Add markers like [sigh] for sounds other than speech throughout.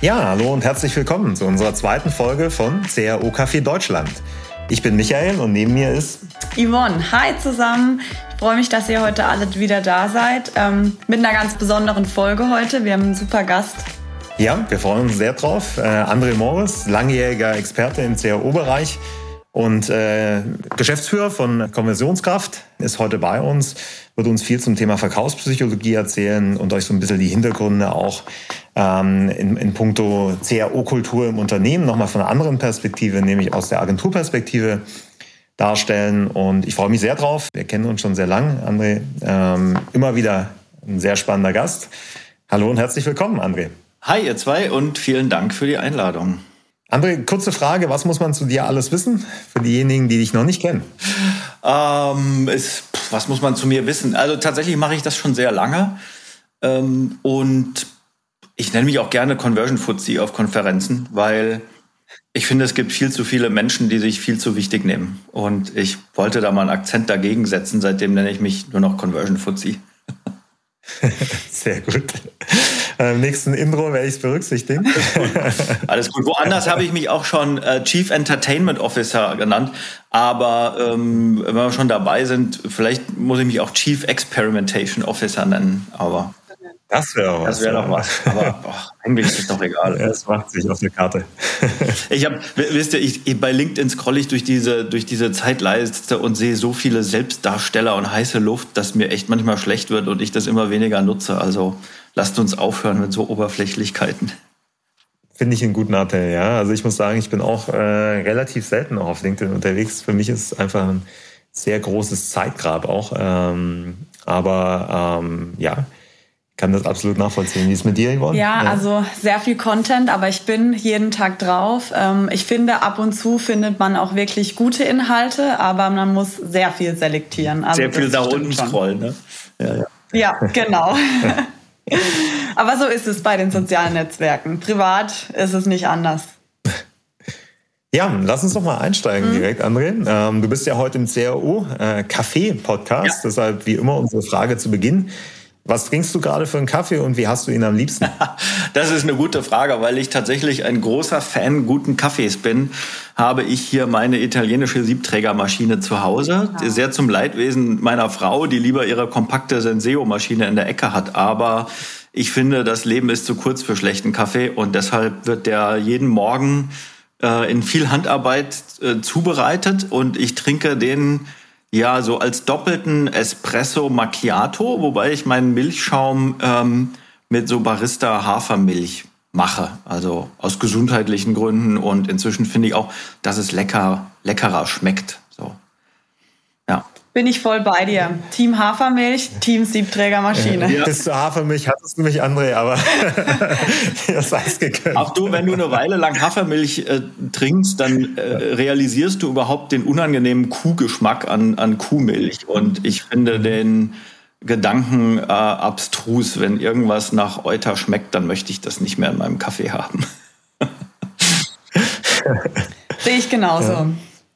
Ja, hallo und herzlich willkommen zu unserer zweiten Folge von CRO Café Deutschland. Ich bin Michael und neben mir ist Yvonne. Hi zusammen. Ich freue mich, dass ihr heute alle wieder da seid. Ähm, mit einer ganz besonderen Folge heute. Wir haben einen super Gast. Ja, wir freuen uns sehr drauf. Äh, André Morris, langjähriger Experte im CRO-Bereich und äh, Geschäftsführer von Konversionskraft, ist heute bei uns, wird uns viel zum Thema Verkaufspsychologie erzählen und euch so ein bisschen die Hintergründe auch ähm, in, in puncto CRO-Kultur im Unternehmen nochmal von einer anderen Perspektive, nämlich aus der Agenturperspektive darstellen. Und ich freue mich sehr drauf. Wir kennen uns schon sehr lang. André, ähm, immer wieder ein sehr spannender Gast. Hallo und herzlich willkommen, André. Hi, ihr zwei, und vielen Dank für die Einladung. André, kurze Frage, was muss man zu dir alles wissen, für diejenigen, die dich noch nicht kennen? Ähm, ist, was muss man zu mir wissen? Also tatsächlich mache ich das schon sehr lange ähm, und ich nenne mich auch gerne Conversion Fuzzy auf Konferenzen, weil ich finde, es gibt viel zu viele Menschen, die sich viel zu wichtig nehmen. Und ich wollte da mal einen Akzent dagegen setzen. Seitdem nenne ich mich nur noch Conversion Fuzzy. [laughs] Sehr gut. Im nächsten Intro werde ich es berücksichtigen. [laughs] Alles gut. Woanders habe ich mich auch schon äh, Chief Entertainment Officer genannt. Aber ähm, wenn wir schon dabei sind, vielleicht muss ich mich auch Chief Experimentation Officer nennen. Aber das wäre was. Das wäre doch was. Aber boah, eigentlich ist es doch egal. [laughs] Es macht sich auf der Karte. [laughs] ich habe, wisst ihr, ich, bei LinkedIn scrolle ich durch diese, durch diese Zeitleiste und sehe so viele Selbstdarsteller und heiße Luft, dass mir echt manchmal schlecht wird und ich das immer weniger nutze. Also lasst uns aufhören mit so Oberflächlichkeiten. Finde ich einen guten Appell, ja. Also ich muss sagen, ich bin auch äh, relativ selten auch auf LinkedIn unterwegs. Für mich ist es einfach ein sehr großes Zeitgrab auch. Ähm, aber ähm, ja, kann das absolut nachvollziehen. Wie ist es mit dir, Yvonne? Ja, ja, also sehr viel Content, aber ich bin jeden Tag drauf. Ähm, ich finde, ab und zu findet man auch wirklich gute Inhalte, aber man muss sehr viel selektieren. Also sehr viel da unten scrollen, ne? Ja, ja. ja genau. [laughs] Aber so ist es bei den sozialen Netzwerken. Privat ist es nicht anders. Ja, lass uns doch mal einsteigen mhm. direkt, André. Ähm, du bist ja heute im CRO äh, Café Podcast, ja. deshalb wie immer unsere Frage zu Beginn. Was trinkst du gerade für einen Kaffee und wie hast du ihn am liebsten? [laughs] das ist eine gute Frage, weil ich tatsächlich ein großer Fan guten Kaffees bin. Habe ich hier meine italienische Siebträgermaschine zu Hause, ja. sehr zum Leidwesen meiner Frau, die lieber ihre kompakte Senseo-Maschine in der Ecke hat. Aber ich finde, das Leben ist zu kurz für schlechten Kaffee und deshalb wird der jeden Morgen äh, in viel Handarbeit äh, zubereitet und ich trinke den ja, so als doppelten Espresso Macchiato, wobei ich meinen Milchschaum ähm, mit so Barista Hafermilch mache, also aus gesundheitlichen Gründen und inzwischen finde ich auch, dass es lecker, leckerer schmeckt. Bin ich voll bei dir. Team Hafermilch, Team Siebträgermaschine. Ja. Bis zur Hafermilch hattest du mich, André, aber [laughs] das weiß gegönnt. Auch du, wenn du eine Weile lang Hafermilch äh, trinkst, dann äh, realisierst du überhaupt den unangenehmen Kuhgeschmack an, an Kuhmilch. Und ich finde den Gedanken äh, abstrus. Wenn irgendwas nach Euter schmeckt, dann möchte ich das nicht mehr in meinem Kaffee haben. Sehe ich genauso. Ja.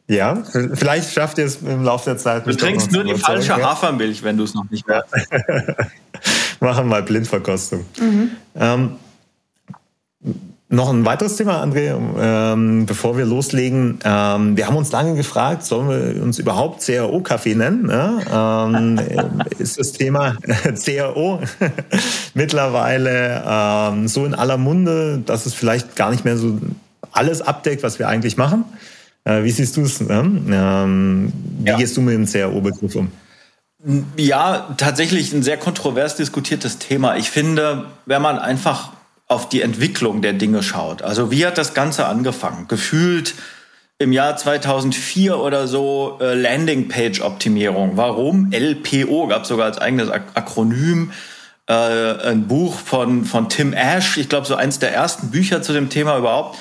Ja, vielleicht schafft ihr es im Laufe der Zeit. Du trinkst nur die falsche ja? Hafermilch, wenn du es noch nicht weißt. [laughs] Machen mal Blindverkostung. Mhm. Ähm, noch ein weiteres Thema, André, ähm, bevor wir loslegen. Ähm, wir haben uns lange gefragt, sollen wir uns überhaupt CRO-Kaffee nennen? Ja? Ähm, [laughs] ist das Thema [laughs] CRO mittlerweile ähm, so in aller Munde, dass es vielleicht gar nicht mehr so alles abdeckt, was wir eigentlich machen? Äh, wie siehst du es? Ähm, wie ja. gehst du mit dem CRO-Begriff um? Ja, tatsächlich ein sehr kontrovers diskutiertes Thema. Ich finde, wenn man einfach auf die Entwicklung der Dinge schaut, also wie hat das Ganze angefangen? Gefühlt im Jahr 2004 oder so äh, Landingpage-Optimierung. Warum? LPO gab es sogar als eigenes Akronym. Äh, ein Buch von, von Tim Ash, ich glaube so eins der ersten Bücher zu dem Thema überhaupt.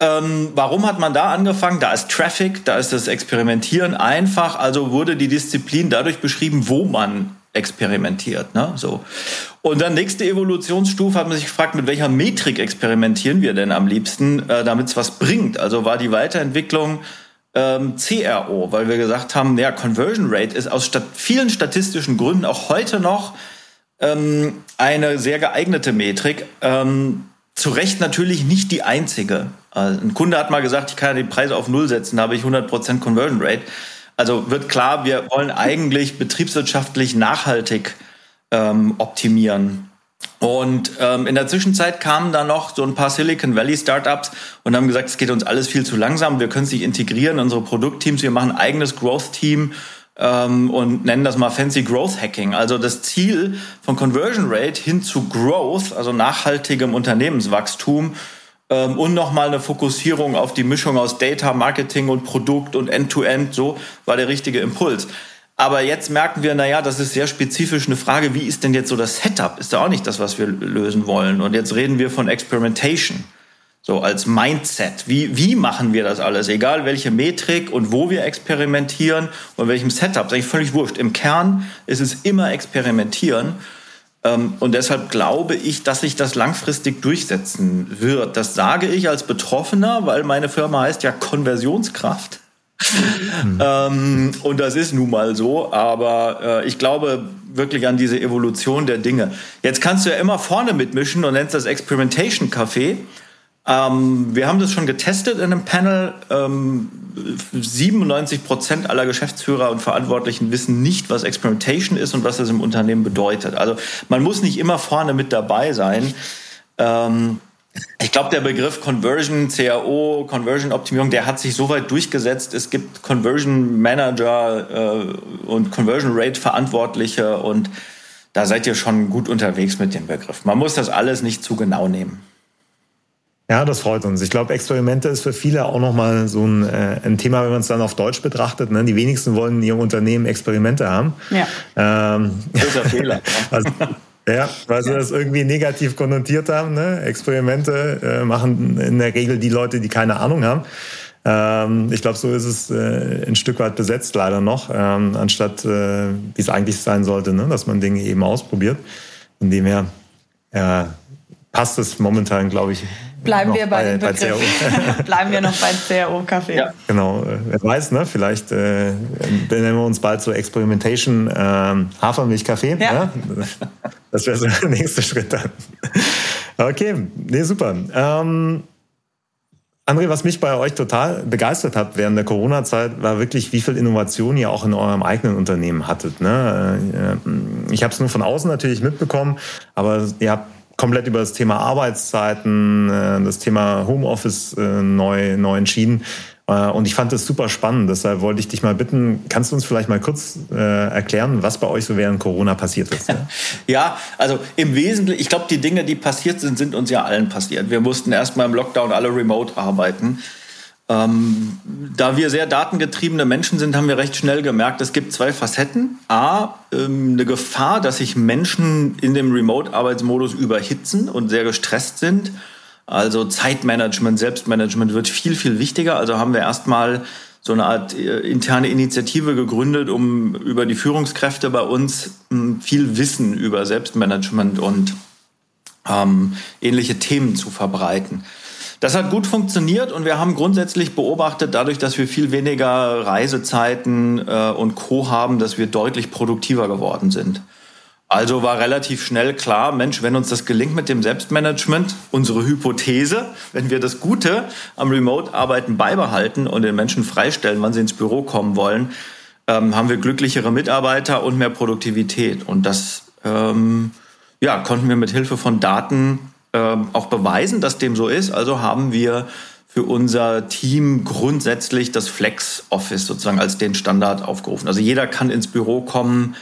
Ähm, warum hat man da angefangen? Da ist Traffic, da ist das Experimentieren einfach. Also wurde die Disziplin dadurch beschrieben, wo man experimentiert. Ne? So. Und dann nächste Evolutionsstufe hat man sich gefragt, mit welcher Metrik experimentieren wir denn am liebsten, äh, damit es was bringt. Also war die Weiterentwicklung ähm, CRO, weil wir gesagt haben, ja, Conversion Rate ist aus stat vielen statistischen Gründen auch heute noch ähm, eine sehr geeignete Metrik. Ähm, zu Recht natürlich nicht die einzige. Also ein Kunde hat mal gesagt, ich kann ja die Preise auf Null setzen, da habe ich 100% Conversion Rate. Also wird klar, wir wollen eigentlich betriebswirtschaftlich nachhaltig ähm, optimieren. Und ähm, in der Zwischenzeit kamen da noch so ein paar Silicon Valley Startups und haben gesagt, es geht uns alles viel zu langsam. Wir können es nicht integrieren, unsere Produktteams. Wir machen ein eigenes Growth-Team ähm, und nennen das mal Fancy Growth Hacking. Also das Ziel von Conversion Rate hin zu Growth, also nachhaltigem Unternehmenswachstum ähm, und nochmal eine Fokussierung auf die Mischung aus Data, Marketing und Produkt und End-to-End, -End, so war der richtige Impuls. Aber jetzt merken wir, naja, das ist sehr spezifisch eine Frage, wie ist denn jetzt so das Setup? Ist ja auch nicht das, was wir lösen wollen. Und jetzt reden wir von Experimentation. So als Mindset. Wie, wie machen wir das alles? Egal welche Metrik und wo wir experimentieren und welchem Setup. ist eigentlich völlig wurscht. Im Kern ist es immer experimentieren. Ähm, und deshalb glaube ich, dass sich das langfristig durchsetzen wird. Das sage ich als Betroffener, weil meine Firma heißt ja Konversionskraft. Mhm. ähm, und das ist nun mal so, aber äh, ich glaube wirklich an diese Evolution der Dinge. Jetzt kannst du ja immer vorne mitmischen und nennst das Experimentation Café. Ähm, wir haben das schon getestet in einem Panel. Ähm, 97 Prozent aller Geschäftsführer und Verantwortlichen wissen nicht, was Experimentation ist und was das im Unternehmen bedeutet. Also man muss nicht immer vorne mit dabei sein. Ähm, ich glaube, der Begriff Conversion, CRO, Conversion Optimierung, der hat sich so weit durchgesetzt. Es gibt Conversion Manager äh, und Conversion Rate Verantwortliche und da seid ihr schon gut unterwegs mit dem Begriff. Man muss das alles nicht zu genau nehmen. Ja, das freut uns. Ich glaube, Experimente ist für viele auch nochmal so ein, äh, ein Thema, wenn man es dann auf Deutsch betrachtet. Ne? Die wenigsten wollen in ihrem Unternehmen Experimente haben. Ja. Ähm, Großer [laughs] Fehler. also, ja, weil sie das irgendwie negativ konnotiert haben. Ne? Experimente äh, machen in der Regel die Leute, die keine Ahnung haben. Ähm, ich glaube, so ist es äh, ein Stück weit besetzt leider noch, ähm, anstatt äh, wie es eigentlich sein sollte, ne? dass man Dinge eben ausprobiert. Von dem her äh, passt es momentan, glaube ich, Bleiben wir bei, bei, bei CRO. [laughs] Bleiben wir noch bei CRO-Kaffee. Ja. Genau, wer weiß, ne? vielleicht äh, benennen wir uns bald so Experimentation äh, Hafermilch-Kaffee. Ja. Ne? Das wäre so der nächste Schritt dann. Okay, nee, super. Ähm, André, was mich bei euch total begeistert hat während der Corona-Zeit, war wirklich, wie viel Innovation ihr auch in eurem eigenen Unternehmen hattet. Ne? Äh, ich habe es nur von außen natürlich mitbekommen, aber ihr habt komplett über das Thema Arbeitszeiten, äh, das Thema Homeoffice äh, neu, neu entschieden. Äh, und ich fand das super spannend. Deshalb wollte ich dich mal bitten, kannst du uns vielleicht mal kurz erklären, was bei euch so während Corona passiert ist? [laughs] Ja also im Wesentlichen, ich glaube, die Dinge, die passiert sind, sind uns ja allen passiert. Wir mussten erstmal im Lockdown alle remote arbeiten. Ähm, da wir sehr datengetriebene Menschen sind, haben wir recht schnell gemerkt, es gibt zwei Facetten. A, ähm, eine Gefahr, dass sich Menschen in dem Remote-Arbeitsmodus überhitzen und sehr gestresst sind. Also Zeitmanagement, Selbstmanagement wird viel, viel wichtiger. Also haben wir erstmal so eine Art äh, interne Initiative gegründet, um über die Führungskräfte bei uns hm, viel Wissen über Selbstmanagement und ähm, ähnliche Themen zu verbreiten. Das hat gut funktioniert und wir haben grundsätzlich beobachtet, dadurch, dass wir viel weniger Reisezeiten äh, und Co haben, dass wir deutlich produktiver geworden sind. Also war relativ schnell klar, Mensch, wenn uns das gelingt mit dem Selbstmanagement, unsere Hypothese, wenn wir das Gute am Remote-Arbeiten beibehalten und den Menschen freistellen, wann sie ins Büro kommen wollen, ähm, haben wir glücklichere Mitarbeiter und mehr Produktivität. Und das ähm, ja, konnten wir mit Hilfe von Daten ähm, auch beweisen, dass dem so ist. Also haben wir für unser Team grundsätzlich das Flex Office sozusagen als den Standard aufgerufen. Also jeder kann ins Büro kommen,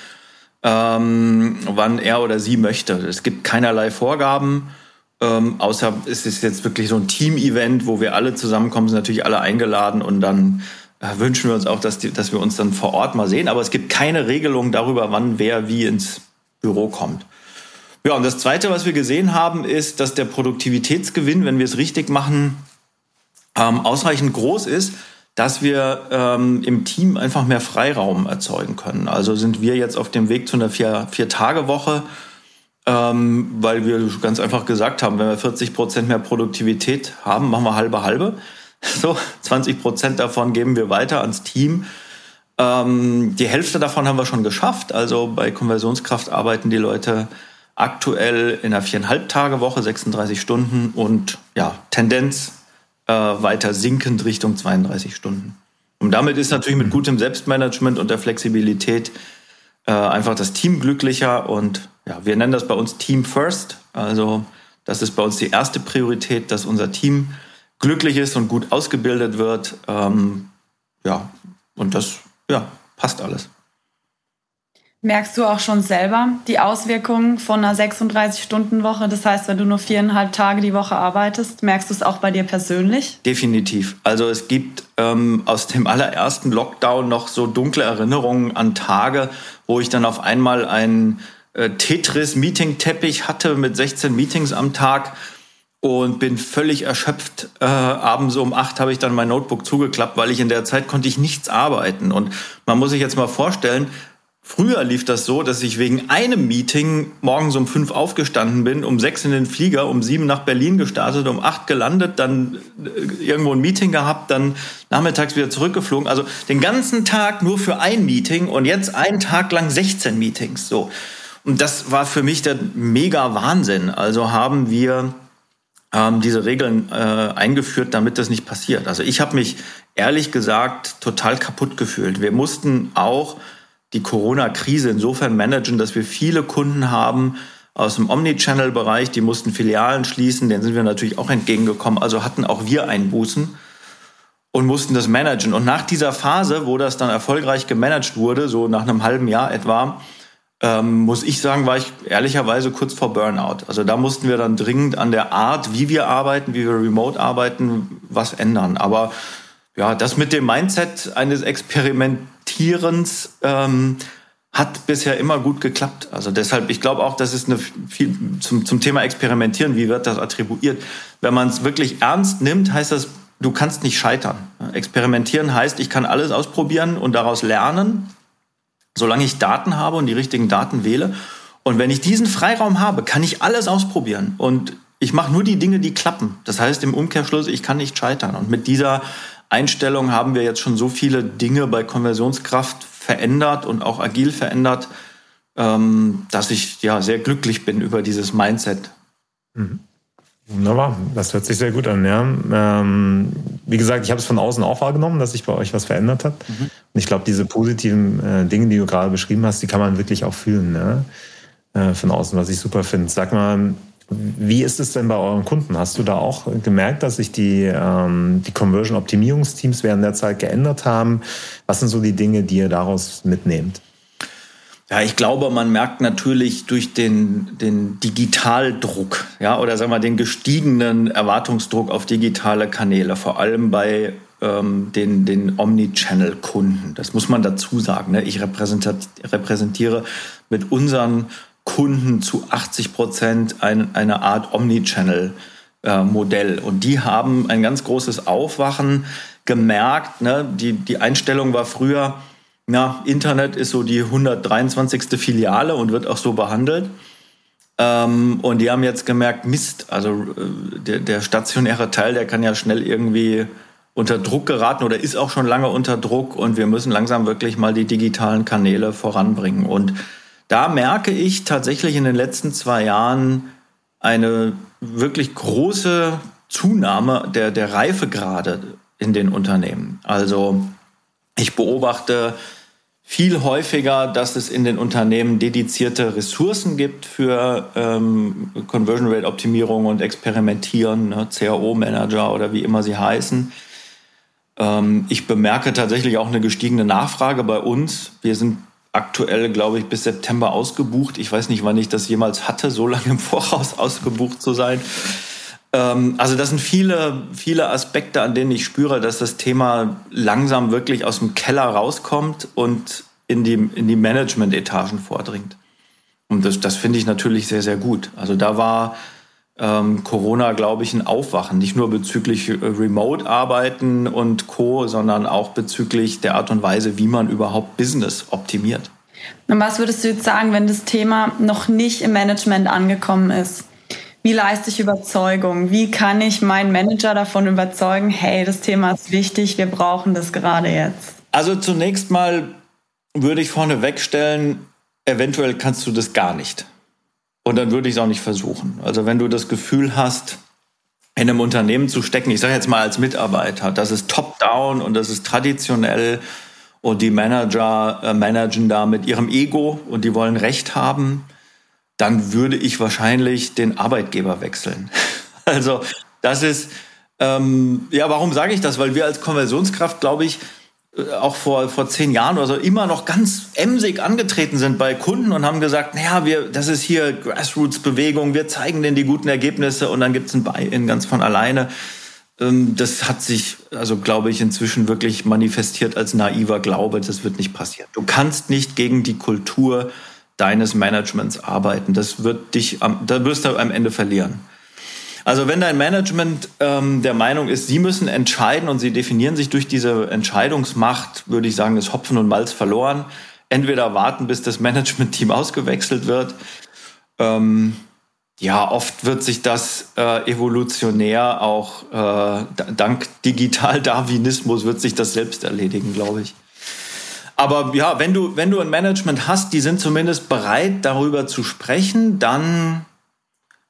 ähm, wann er oder sie möchte. Es gibt keinerlei Vorgaben. Ähm, außer es ist jetzt wirklich so ein Team-Event, wo wir alle zusammenkommen, sind natürlich alle eingeladen und dann äh, wünschen wir uns auch, dass, die, dass wir uns dann vor Ort mal sehen. Aber es gibt keine Regelung darüber, wann wer wie ins Büro kommt. Ja, und das Zweite, was wir gesehen haben, ist, dass der Produktivitätsgewinn, wenn wir es richtig machen, ähm, ausreichend groß ist, dass wir ähm, im Team einfach mehr Freiraum erzeugen können. Also sind wir jetzt auf dem Weg zu einer Vier-Tage-Woche, ähm, weil wir ganz einfach gesagt haben, wenn wir 40 Prozent mehr Produktivität haben, machen wir halbe halbe. [laughs] So, 20 Prozent davon geben wir weiter ans Team. Ähm, die Hälfte davon haben wir schon geschafft. Also bei Konversionskraft arbeiten die Leute aktuell in einer viereinhalb Tage Woche, 36 Stunden und ja, Tendenz äh, weiter sinkend Richtung 32 Stunden. Und damit ist natürlich mit gutem Selbstmanagement und der Flexibilität äh, einfach das Team glücklicher und ja, wir nennen das bei uns Team First. Also das ist bei uns die erste Priorität, dass unser Team glücklich ist und gut ausgebildet wird. Ähm, ja, und das ja, passt alles. Merkst du auch schon selber die Auswirkungen von einer 36-Stunden-Woche? Das heißt, wenn du nur viereinhalb Tage die Woche arbeitest, merkst du es auch bei dir persönlich? Definitiv. Also es gibt ähm, aus dem allerersten Lockdown noch so dunkle Erinnerungen an Tage, wo ich dann auf einmal einen äh, Tetris-Meeting-Teppich hatte mit 16 Meetings am Tag und bin völlig erschöpft. Äh, abends um acht habe ich dann mein Notebook zugeklappt, weil ich in der Zeit konnte ich nichts arbeiten. Und man muss sich jetzt mal vorstellen, Früher lief das so, dass ich wegen einem Meeting morgens um fünf aufgestanden bin, um sechs in den Flieger, um sieben nach Berlin gestartet, um acht gelandet, dann äh, irgendwo ein Meeting gehabt, dann nachmittags wieder zurückgeflogen. Also den ganzen Tag nur für ein Meeting und jetzt einen Tag lang 16 Meetings. So. Und das war für mich der mega Wahnsinn. Also haben wir ähm, diese Regeln äh, eingeführt, damit das nicht passiert. Also ich habe mich ehrlich gesagt total kaputt gefühlt. Wir mussten auch die Corona-Krise insofern managen, dass wir viele Kunden haben aus dem Omnichannel-Bereich, die mussten Filialen schließen, denen sind wir natürlich auch entgegengekommen, also hatten auch wir Einbußen und mussten das managen. Und nach dieser Phase, wo das dann erfolgreich gemanagt wurde, so nach einem halben Jahr etwa, ähm, muss ich sagen, war ich ehrlicherweise kurz vor Burnout. Also da mussten wir dann dringend an der Art, wie wir arbeiten, wie wir remote arbeiten, was ändern. Aber ja, das mit dem Mindset eines Experimentierens ähm, hat bisher immer gut geklappt. Also deshalb, ich glaube auch, das ist eine viel zum, zum Thema Experimentieren, wie wird das attribuiert? Wenn man es wirklich ernst nimmt, heißt das, du kannst nicht scheitern. Experimentieren heißt, ich kann alles ausprobieren und daraus lernen, solange ich Daten habe und die richtigen Daten wähle. Und wenn ich diesen Freiraum habe, kann ich alles ausprobieren. Und ich mache nur die Dinge, die klappen. Das heißt im Umkehrschluss, ich kann nicht scheitern. Und mit dieser Einstellung haben wir jetzt schon so viele Dinge bei Konversionskraft verändert und auch agil verändert, ähm, dass ich ja sehr glücklich bin über dieses Mindset. Mhm. Wunderbar, das hört sich sehr gut an. Ja. Ähm, wie gesagt, ich habe es von außen auch wahrgenommen, dass sich bei euch was verändert hat. Mhm. Und ich glaube, diese positiven äh, Dinge, die du gerade beschrieben hast, die kann man wirklich auch fühlen ne? äh, von außen, was ich super finde. Sag mal, wie ist es denn bei euren Kunden? Hast du da auch gemerkt, dass sich die, ähm, die Conversion-Optimierungsteams während der Zeit geändert haben? Was sind so die Dinge, die ihr daraus mitnehmt? Ja, ich glaube, man merkt natürlich durch den, den Digitaldruck, ja, oder sagen wir den gestiegenen Erwartungsdruck auf digitale Kanäle, vor allem bei ähm, den, den Omnichannel-Kunden. Das muss man dazu sagen. Ne? Ich repräsentiere mit unseren Kunden zu 80 Prozent ein, eine Art Omnichannel-Modell. Äh, und die haben ein ganz großes Aufwachen gemerkt. Ne? Die, die Einstellung war früher, na, Internet ist so die 123. Filiale und wird auch so behandelt. Ähm, und die haben jetzt gemerkt, Mist, also äh, der, der stationäre Teil, der kann ja schnell irgendwie unter Druck geraten oder ist auch schon lange unter Druck und wir müssen langsam wirklich mal die digitalen Kanäle voranbringen. Und da merke ich tatsächlich in den letzten zwei Jahren eine wirklich große Zunahme der, der Reifegrade in den Unternehmen. Also ich beobachte viel häufiger, dass es in den Unternehmen dedizierte Ressourcen gibt für ähm, Conversion Rate Optimierung und Experimentieren, ne, CAO-Manager oder wie immer sie heißen. Ähm, ich bemerke tatsächlich auch eine gestiegene Nachfrage bei uns. Wir sind aktuell, glaube ich, bis September ausgebucht. Ich weiß nicht, wann ich das jemals hatte, so lange im Voraus [laughs] ausgebucht zu sein. Ähm, also das sind viele, viele Aspekte, an denen ich spüre, dass das Thema langsam wirklich aus dem Keller rauskommt und in die, in die Management-Etagen vordringt. Und das, das finde ich natürlich sehr, sehr gut. Also da war ähm, Corona, glaube ich, ein Aufwachen. Nicht nur bezüglich äh, Remote-Arbeiten und Co., sondern auch bezüglich der Art und Weise, wie man überhaupt Business optimiert. Und was würdest du jetzt sagen, wenn das Thema noch nicht im Management angekommen ist? Wie leiste ich Überzeugung? Wie kann ich meinen Manager davon überzeugen, hey, das Thema ist wichtig, wir brauchen das gerade jetzt? Also zunächst mal würde ich vorne wegstellen, eventuell kannst du das gar nicht. Und dann würde ich es auch nicht versuchen. Also wenn du das Gefühl hast, in einem Unternehmen zu stecken, ich sage jetzt mal als Mitarbeiter, das ist top-down und das ist traditionell und die Manager äh, managen da mit ihrem Ego und die wollen Recht haben, dann würde ich wahrscheinlich den Arbeitgeber wechseln. [laughs] Also das ist, ähm, ja, warum sage ich das? Weil wir als Konversionskraft, glaube ich, auch vor, vor zehn Jahren oder so immer noch ganz emsig angetreten sind bei Kunden und haben gesagt, naja, wir, das ist hier Grassroots-Bewegung, wir zeigen denen die guten Ergebnisse und dann gibt es ein Buy-in ganz von alleine. Ähm, das hat sich, also glaube ich, inzwischen wirklich manifestiert als naiver Glaube, das wird nicht passieren. Du kannst nicht gegen die Kultur deines Managements arbeiten. Das wird dich, da wirst du am Ende verlieren. Also wenn dein Management ähm, der Meinung ist, sie müssen entscheiden und sie definieren sich durch diese Entscheidungsmacht, würde ich sagen, ist Hopfen und Malz verloren. Entweder warten, bis das [laughs] Management-Team ausgewechselt wird. Ähm, ja, oft wird sich das äh, evolutionär auch äh, dank Digital-Darwinismus [laughs] wird sich das selbst erledigen, glaube ich. Aber ja, wenn du, wenn du ein Management hast, die sind zumindest bereit, darüber zu sprechen, dann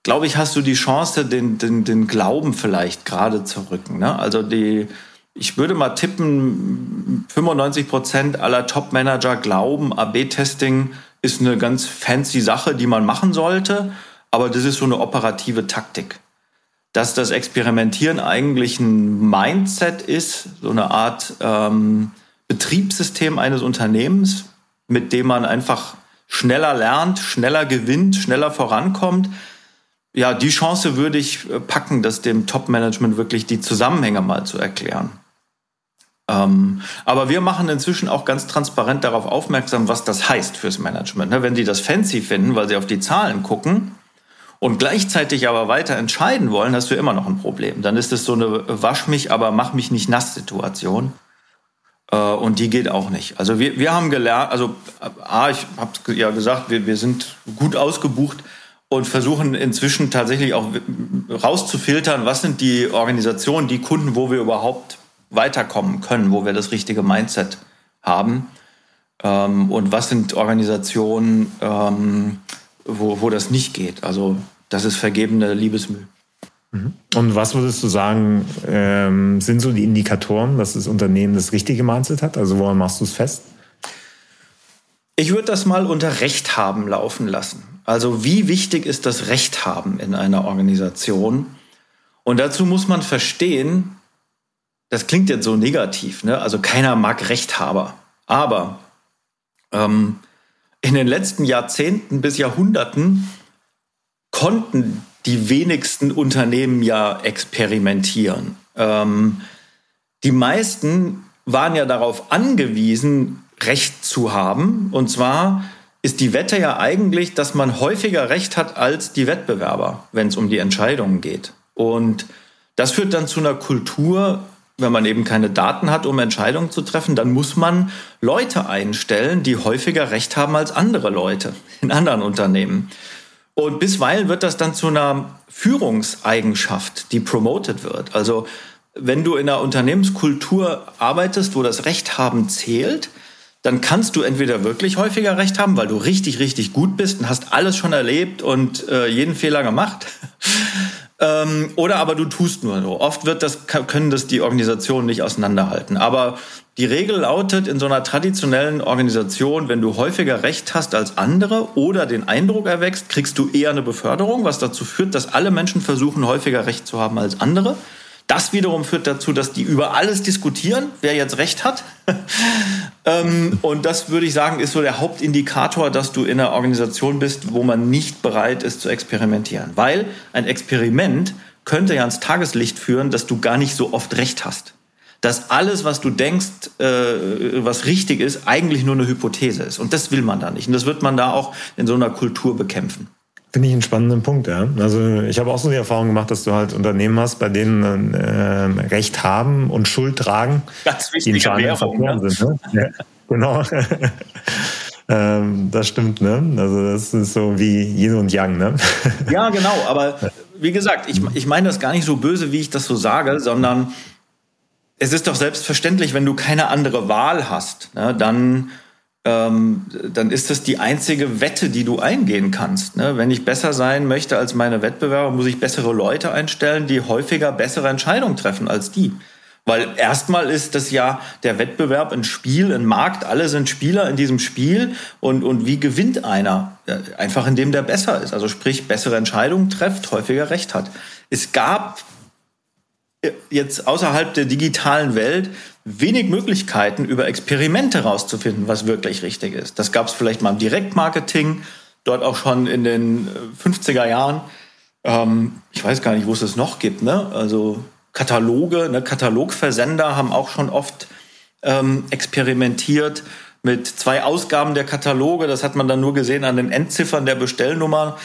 glaube ich, hast du die Chance, den, den, den Glauben vielleicht gerade zu rücken. Ne? Also die, ich würde mal tippen, 95 Prozent aller Top-Manager glauben, AB-Testing ist eine ganz fancy Sache, die man machen sollte, aber das ist so eine operative Taktik. Dass das Experimentieren eigentlich ein Mindset ist, so eine Art ähm, Betriebssystem eines Unternehmens, mit dem man einfach schneller lernt, schneller gewinnt, schneller vorankommt, ja, die Chance würde ich äh, packen, das dem Top-Management wirklich die Zusammenhänge mal zu erklären. Ähm, aber wir machen inzwischen auch ganz transparent darauf aufmerksam, was das heißt fürs Management. Ne? Wenn sie das fancy finden, weil sie auf die Zahlen gucken und gleichzeitig aber weiter entscheiden wollen, hast du immer noch ein Problem. Dann ist es so eine Wasch mich, aber mach mich nicht nass Situation. Äh, und die geht auch nicht. Also wir, wir haben gelernt, also A, ich habe ja gesagt, wir, wir sind gut ausgebucht und versuchen inzwischen tatsächlich auch rauszufiltern, was sind die Organisationen, die Kunden, wo wir überhaupt weiterkommen können, wo wir das richtige Mindset haben. Ähm, und was sind Organisationen, ähm, wo, wo das nicht geht. Also das ist vergebene Liebesmüh. Mhm. Und was würdest du sagen, ähm, sind so die Indikatoren, dass das Unternehmen das richtige Mindset hat? Also woran machst du es fest? Ich würde das mal unter Recht haben laufen lassen. Also wie wichtig ist das Recht haben in einer Organisation? Und dazu muss man verstehen, das klingt jetzt so negativ, ne? also keiner mag Rechthaber. Aber ähm, in den letzten Jahrzehnten bis Jahrhunderten konnten die wenigsten Unternehmen ja experimentieren. Ähm, die meisten waren ja darauf angewiesen, Recht zu haben. Und zwar ist die Wette ja eigentlich, dass man häufiger Recht hat als die Wettbewerber, wenn es um die Entscheidungen geht. Und das führt dann zu einer Kultur, wenn man eben keine Daten hat, um Entscheidungen zu treffen, dann muss man Leute einstellen, die häufiger Recht haben als andere Leute in anderen Unternehmen. Und bisweilen wird das dann zu einer Führungseigenschaft, die promoted wird. Also wenn du in einer Unternehmenskultur arbeitest, wo das Recht haben zählt, dann kannst du entweder wirklich häufiger recht haben, weil du richtig, richtig gut bist und hast alles schon erlebt und äh, jeden Fehler gemacht. [laughs] ähm, oder aber du tust nur so. Oft wird das, können das die Organisationen nicht auseinanderhalten. Aber die Regel lautet in so einer traditionellen Organisation, wenn du häufiger Recht hast als andere oder den Eindruck erwächst, kriegst du eher eine Beförderung, was dazu führt, dass alle Menschen versuchen, häufiger Recht zu haben als andere. Das wiederum führt dazu, dass die über alles diskutieren, wer jetzt recht hat. [laughs] ähm, und das würde ich sagen, ist so der Hauptindikator, dass du in einer Organisation bist, wo man nicht bereit ist zu experimentieren. Weil ein Experiment könnte ja ans Tageslicht führen, dass du gar nicht so oft recht hast. Dass alles, was du denkst, äh, was richtig ist, eigentlich nur eine Hypothese ist. Und das will man da nicht. Und das wird man da auch in so einer Kultur bekämpfen. Finde ich einen spannenden Punkt, ja. Also ich habe auch so die Erfahrung gemacht, dass du halt Unternehmen hast, bei denen äh, Recht haben und Schuld tragen, Ganz die in Faktoren ja. sind. Ne? Ja, genau. [laughs] ähm, das stimmt, ne? Also das ist so wie Yin und Yang, ne? ja, genau. Aber [laughs] wie gesagt, ich, ich meine das gar nicht so böse, wie ich das so sage, sondern es ist doch selbstverständlich, wenn du keine andere Wahl hast, ne, dann ähm, dann ist das die einzige Wette, die du eingehen kannst. Ne? Wenn ich besser sein möchte als meine Wettbewerber, muss ich bessere Leute einstellen, die häufiger bessere Entscheidungen treffen als die. Weil erstmal ist das ja der Wettbewerb ein Spiel, ein Markt, alle sind Spieler in diesem Spiel und, und wie gewinnt einer? Einfach indem der besser ist, also sprich bessere Entscheidungen trifft, häufiger Recht hat. Es gab jetzt außerhalb der digitalen Welt wenig Möglichkeiten, über Experimente herauszufinden, was wirklich richtig ist. Das gab es vielleicht mal im Direktmarketing, dort auch schon in den 50er Jahren. Ähm, ich weiß gar nicht, wo es es noch gibt. Ne? Also Kataloge, ne? Katalogversender haben auch schon oft ähm, experimentiert mit zwei Ausgaben der Kataloge. Das hat man dann nur gesehen an den Endziffern der Bestellnummer.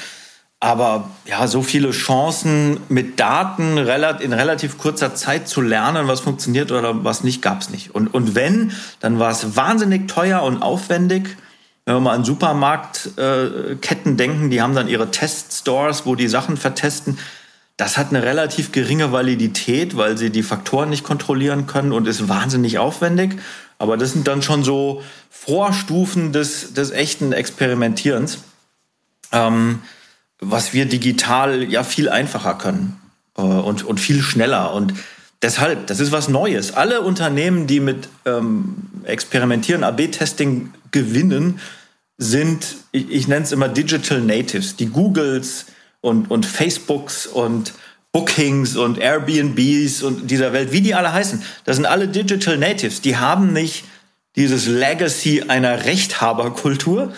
Aber ja, so viele Chancen mit Daten in relativ kurzer Zeit zu lernen, was funktioniert oder was nicht, gab es nicht. Und, und wenn, dann war es wahnsinnig teuer und aufwendig. Wenn wir mal an Supermarktketten äh, denken, die haben dann ihre Teststores, wo die Sachen vertesten. Das hat eine relativ geringe Validität, weil sie die Faktoren nicht kontrollieren können und ist wahnsinnig aufwendig. Aber das sind dann schon so Vorstufen des, des echten Experimentierens. Ähm, was wir digital ja viel einfacher können äh, und, und viel schneller. Und deshalb, das ist was Neues. Alle Unternehmen, die mit ähm, Experimentieren, AB-Testing gewinnen, sind, ich, ich nenne es immer Digital Natives. Die Googles und, und Facebooks und Bookings und Airbnbs und dieser Welt, wie die alle heißen, das sind alle Digital Natives. Die haben nicht dieses Legacy einer Rechthaberkultur,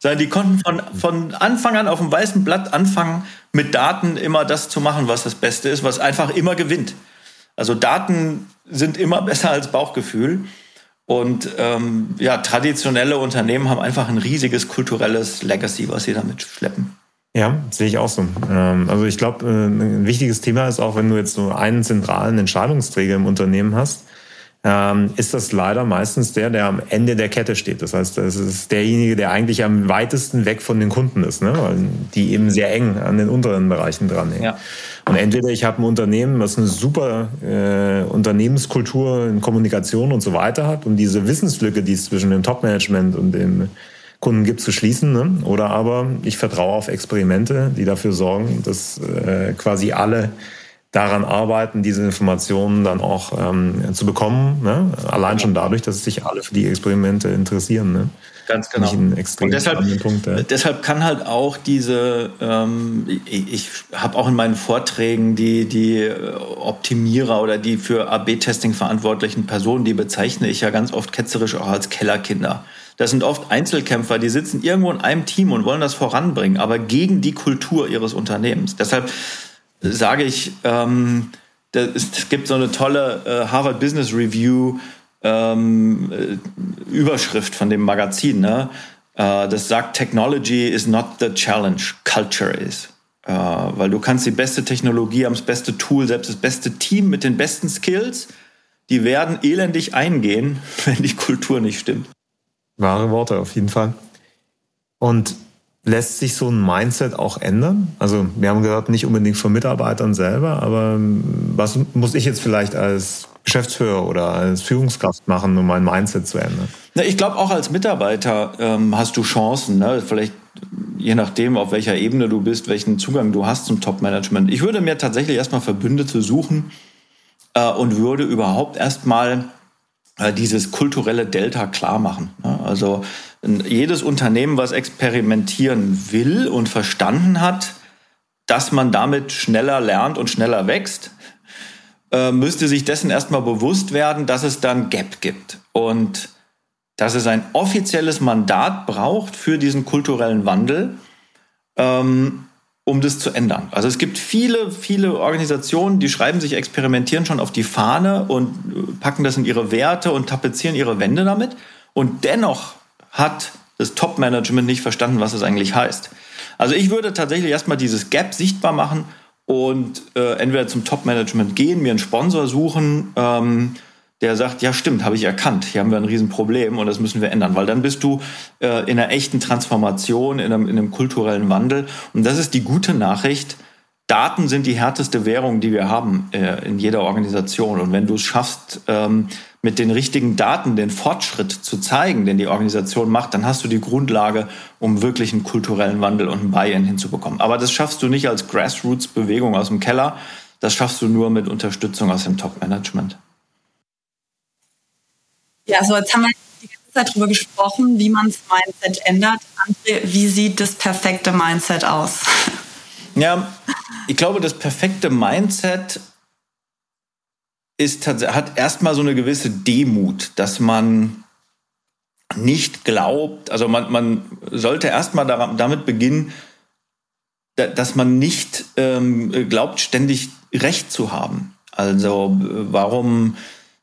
sondern die konnten von, von Anfang an auf dem weißen Blatt anfangen, mit Daten immer das zu machen, was das Beste ist, was einfach immer gewinnt. Also Daten sind immer [laughs] besser als Bauchgefühl. Und ähm, ja, traditionelle Unternehmen haben einfach ein riesiges kulturelles Legacy, was sie damit schleppen. Ja, sehe ich auch so. Ähm, also ich glaube, äh, ein wichtiges Thema ist auch, wenn du jetzt so einen zentralen Entscheidungsträger im Unternehmen hast, ähm, ist das leider meistens der, der am Ende der Kette steht. Das heißt, es ist derjenige, der eigentlich am weitesten weg von den Kunden ist, ne? weil die eben sehr eng an den unteren Bereichen dranhängen. Ja. Und entweder ich habe ein Unternehmen, was eine super äh, Unternehmenskultur in Kommunikation und so weiter hat und diese Wissenslücke, die es zwischen dem Top-Management und dem Kunden gibt, zu schließen. Ne? Oder aber ich vertraue auf Experimente, die dafür sorgen, dass äh, quasi alle daran arbeiten, diese Informationen dann auch ähm, zu bekommen. Ne? Allein schon dadurch, dass sich alle für die Experimente interessieren. Ne? Ganz genau. Und deshalb, Punkt, ja. deshalb kann halt auch diese, ähm, ich, ich habe auch in meinen Vorträgen die, die Optimierer oder die für AB-Testing verantwortlichen Personen, die bezeichne ich ja ganz oft ketzerisch auch als Kellerkinder. Das sind oft Einzelkämpfer, die sitzen irgendwo in einem Team und wollen das voranbringen, aber gegen die Kultur ihres Unternehmens. Deshalb sage ich, ähm, es gibt so eine tolle äh, Harvard Business Review ähm, äh, Überschrift von dem Magazin. Ne? Äh, das sagt, Technology is not the challenge, culture is. Äh, weil du kannst die beste Technologie haben, das beste Tool, selbst das beste Team mit den besten Skills, die werden elendig eingehen, [laughs] wenn die Kultur nicht stimmt. Wahre Worte auf jeden Fall. Und Lässt sich so ein Mindset auch ändern? Also wir haben gehört, nicht unbedingt von Mitarbeitern selber, aber was muss ich jetzt vielleicht als Geschäftsführer oder als Führungskraft machen, um mein Mindset zu ändern? Na, ich glaube, auch als Mitarbeiter ähm, hast du Chancen. Ne? Vielleicht je nachdem, auf welcher Ebene du bist, welchen Zugang du hast zum Top-Management. Ich würde mir tatsächlich erstmal Verbündete suchen äh, und würde überhaupt erstmal dieses kulturelle Delta klar machen. Ne? Also jedes Unternehmen, was experimentieren will und verstanden hat, dass man damit schneller lernt und schneller wächst, äh, müsste sich dessen erstmal bewusst werden, dass es dann Gap gibt und dass es ein offizielles Mandat braucht für diesen kulturellen Wandel, ähm, um das zu ändern. Also es gibt viele, viele Organisationen, die schreiben sich Experimentieren schon auf die Fahne und äh, packen das in ihre Werte und tapezieren ihre Wände damit. Und dennoch hat das Top-Management nicht verstanden, was es eigentlich heißt. Also ich würde tatsächlich erstmal dieses Gap sichtbar machen und äh, entweder zum Top-Management gehen, mir einen Sponsor suchen, ähm, der sagt, ja stimmt, habe ich erkannt, hier haben wir ein Riesenproblem und das müssen wir ändern, weil dann bist du äh, in einer echten Transformation, in einem, in einem kulturellen Wandel und das ist die gute Nachricht, Daten sind die härteste Währung, die wir haben äh, in jeder Organisation. Und wenn du es schaffst, ähm, mit den richtigen Daten den Fortschritt zu zeigen, den die Organisation macht, dann hast du die Grundlage, um wirklich einen kulturellen Wandel und ein Buy-in hinzubekommen. Aber das schaffst du nicht als Grassroots-Bewegung aus dem Keller. Das schaffst du nur mit Unterstützung aus dem Top-Management. Ja, so jetzt haben wir die ganze Zeit darüber gesprochen, wie man das Mindset ändert. André, wie sieht das perfekte Mindset aus? Ja, ich glaube, das perfekte Mindset ist, hat erstmal so eine gewisse Demut, dass man nicht glaubt, also man, man sollte erstmal damit beginnen, dass man nicht ähm, glaubt, ständig Recht zu haben. Also warum,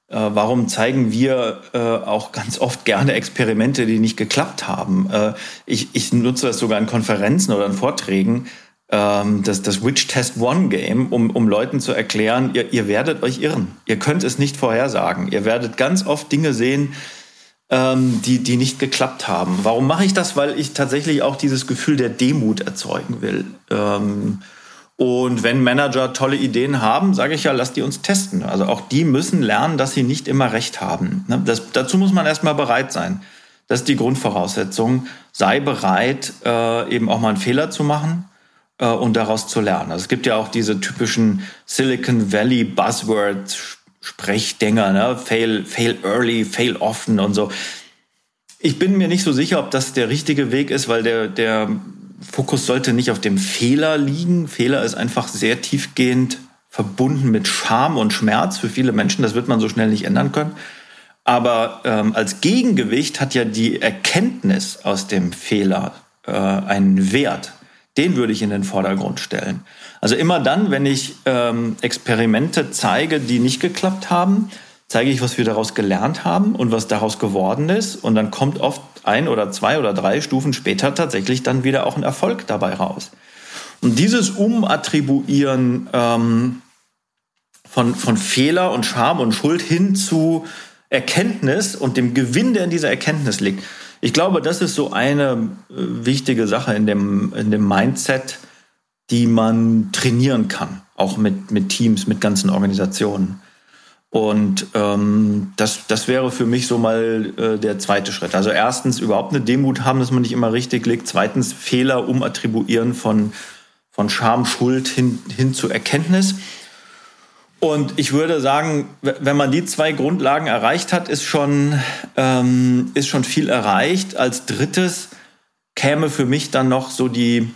äh, warum zeigen wir äh, auch ganz oft gerne Experimente, die nicht geklappt haben? Äh, ich, ich nutze das sogar in Konferenzen oder in Vorträgen, ähm, das, das Witch Test One Game, um, um Leuten zu erklären, ihr, ihr werdet euch irren. Ihr könnt es nicht vorhersagen. Ihr werdet ganz oft Dinge sehen, ähm, die, die nicht geklappt haben. Warum mache ich das? Weil ich tatsächlich auch dieses Gefühl der Demut erzeugen will. Ähm, und wenn Manager tolle Ideen haben, sage ich ja, lass die uns testen. Also auch die müssen lernen, dass sie nicht immer recht haben. Ne? Das, dazu muss man erstmal bereit sein. Das ist die Grundvoraussetzung. Sei bereit, äh, eben auch mal einen Fehler zu machen äh, und daraus zu lernen. Also es gibt ja auch diese typischen Silicon Valley Buzzwords, Sprechdinger, ne? fail, fail early, fail often und so. Ich bin mir nicht so sicher, ob das der richtige Weg ist, weil der, der Fokus sollte nicht auf dem Fehler liegen. Fehler ist einfach sehr tiefgehend verbunden mit Scham und Schmerz für viele Menschen. Das wird man so schnell nicht ändern können. Aber ähm, als Gegengewicht hat ja die Erkenntnis aus dem Fehler äh, einen Wert den würde ich in den Vordergrund stellen. Also immer dann, wenn ich ähm, Experimente zeige, die nicht geklappt haben, zeige ich, was wir daraus gelernt haben und was daraus geworden ist. Und dann kommt oft ein oder zwei oder drei Stufen später tatsächlich dann wieder auch ein Erfolg dabei raus. Und dieses Umattribuieren ähm, von, von Fehler und Scham und Schuld hin zu Erkenntnis und dem Gewinn, der in dieser Erkenntnis liegt, ich glaube, das ist so eine äh, wichtige Sache in dem, in dem Mindset, die man trainieren kann, auch mit, mit Teams, mit ganzen Organisationen. Und ähm, das, das wäre für mich so mal äh, der zweite Schritt. Also erstens überhaupt eine Demut haben, dass man nicht immer richtig liegt. Zweitens Fehler umattribuieren von, von Scham, Schuld hin, hin zu Erkenntnis. Und ich würde sagen, wenn man die zwei Grundlagen erreicht hat, ist schon, ähm, ist schon viel erreicht. Als drittes käme für mich dann noch so die,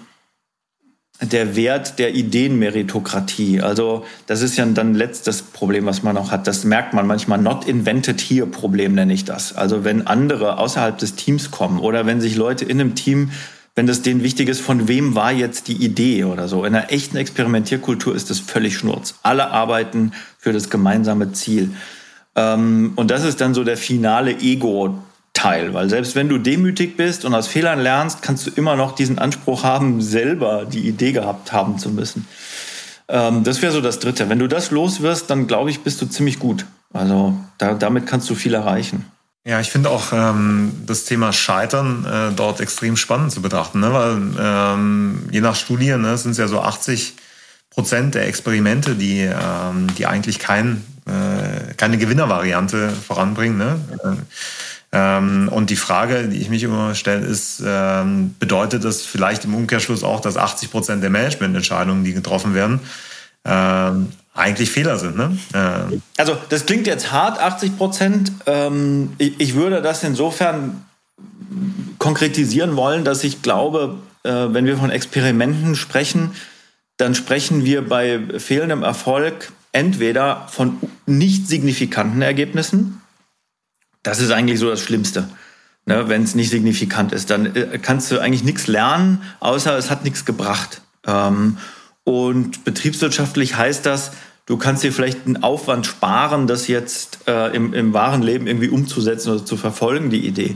der Wert der Ideenmeritokratie. Also das ist ja dann letztes Problem, was man noch hat. Das merkt man manchmal. Not invented here Problem nenne ich das. Also wenn andere außerhalb des Teams kommen oder wenn sich Leute in einem Team wenn das denen wichtig ist, von wem war jetzt die Idee oder so. In einer echten Experimentierkultur ist das völlig schnurz. Alle arbeiten für das gemeinsame Ziel. Ähm, und das ist dann so der finale Ego-Teil, weil selbst wenn du demütig bist und aus Fehlern lernst, kannst du immer noch diesen Anspruch haben, selber die Idee gehabt haben zu müssen. Ähm, das wäre so das Dritte. Wenn du das los wirst, dann glaube ich, bist du ziemlich gut. Also da, damit kannst du viel erreichen. Ja, ich finde auch ähm, das Thema Scheitern äh, dort extrem spannend zu betrachten, ne? weil ähm, je nach Studie ne, sind es ja so 80 Prozent der Experimente, die, ähm, die eigentlich kein, äh, keine Gewinnervariante voranbringen. Ne? Ähm, und die Frage, die ich mich immer stelle, ist, ähm, bedeutet das vielleicht im Umkehrschluss auch, dass 80 Prozent der Managemententscheidungen, die getroffen werden, ähm, eigentlich Fehler sind. Ne? Äh. Also das klingt jetzt hart, 80 Prozent. Ähm, ich, ich, würde das insofern konkretisieren wollen, dass ich glaube, äh, wenn wir von Experimenten sprechen, dann sprechen wir bei fehlendem Erfolg entweder von nicht signifikanten Ergebnissen. Das ist eigentlich so das Schlimmste. Ne, wenn es nicht signifikant ist, dann äh, kannst du eigentlich nichts lernen, außer es hat nichts gebracht. Ähm, und betriebswirtschaftlich heißt das, du kannst dir vielleicht einen Aufwand sparen, das jetzt äh, im, im wahren Leben irgendwie umzusetzen oder zu verfolgen, die Idee.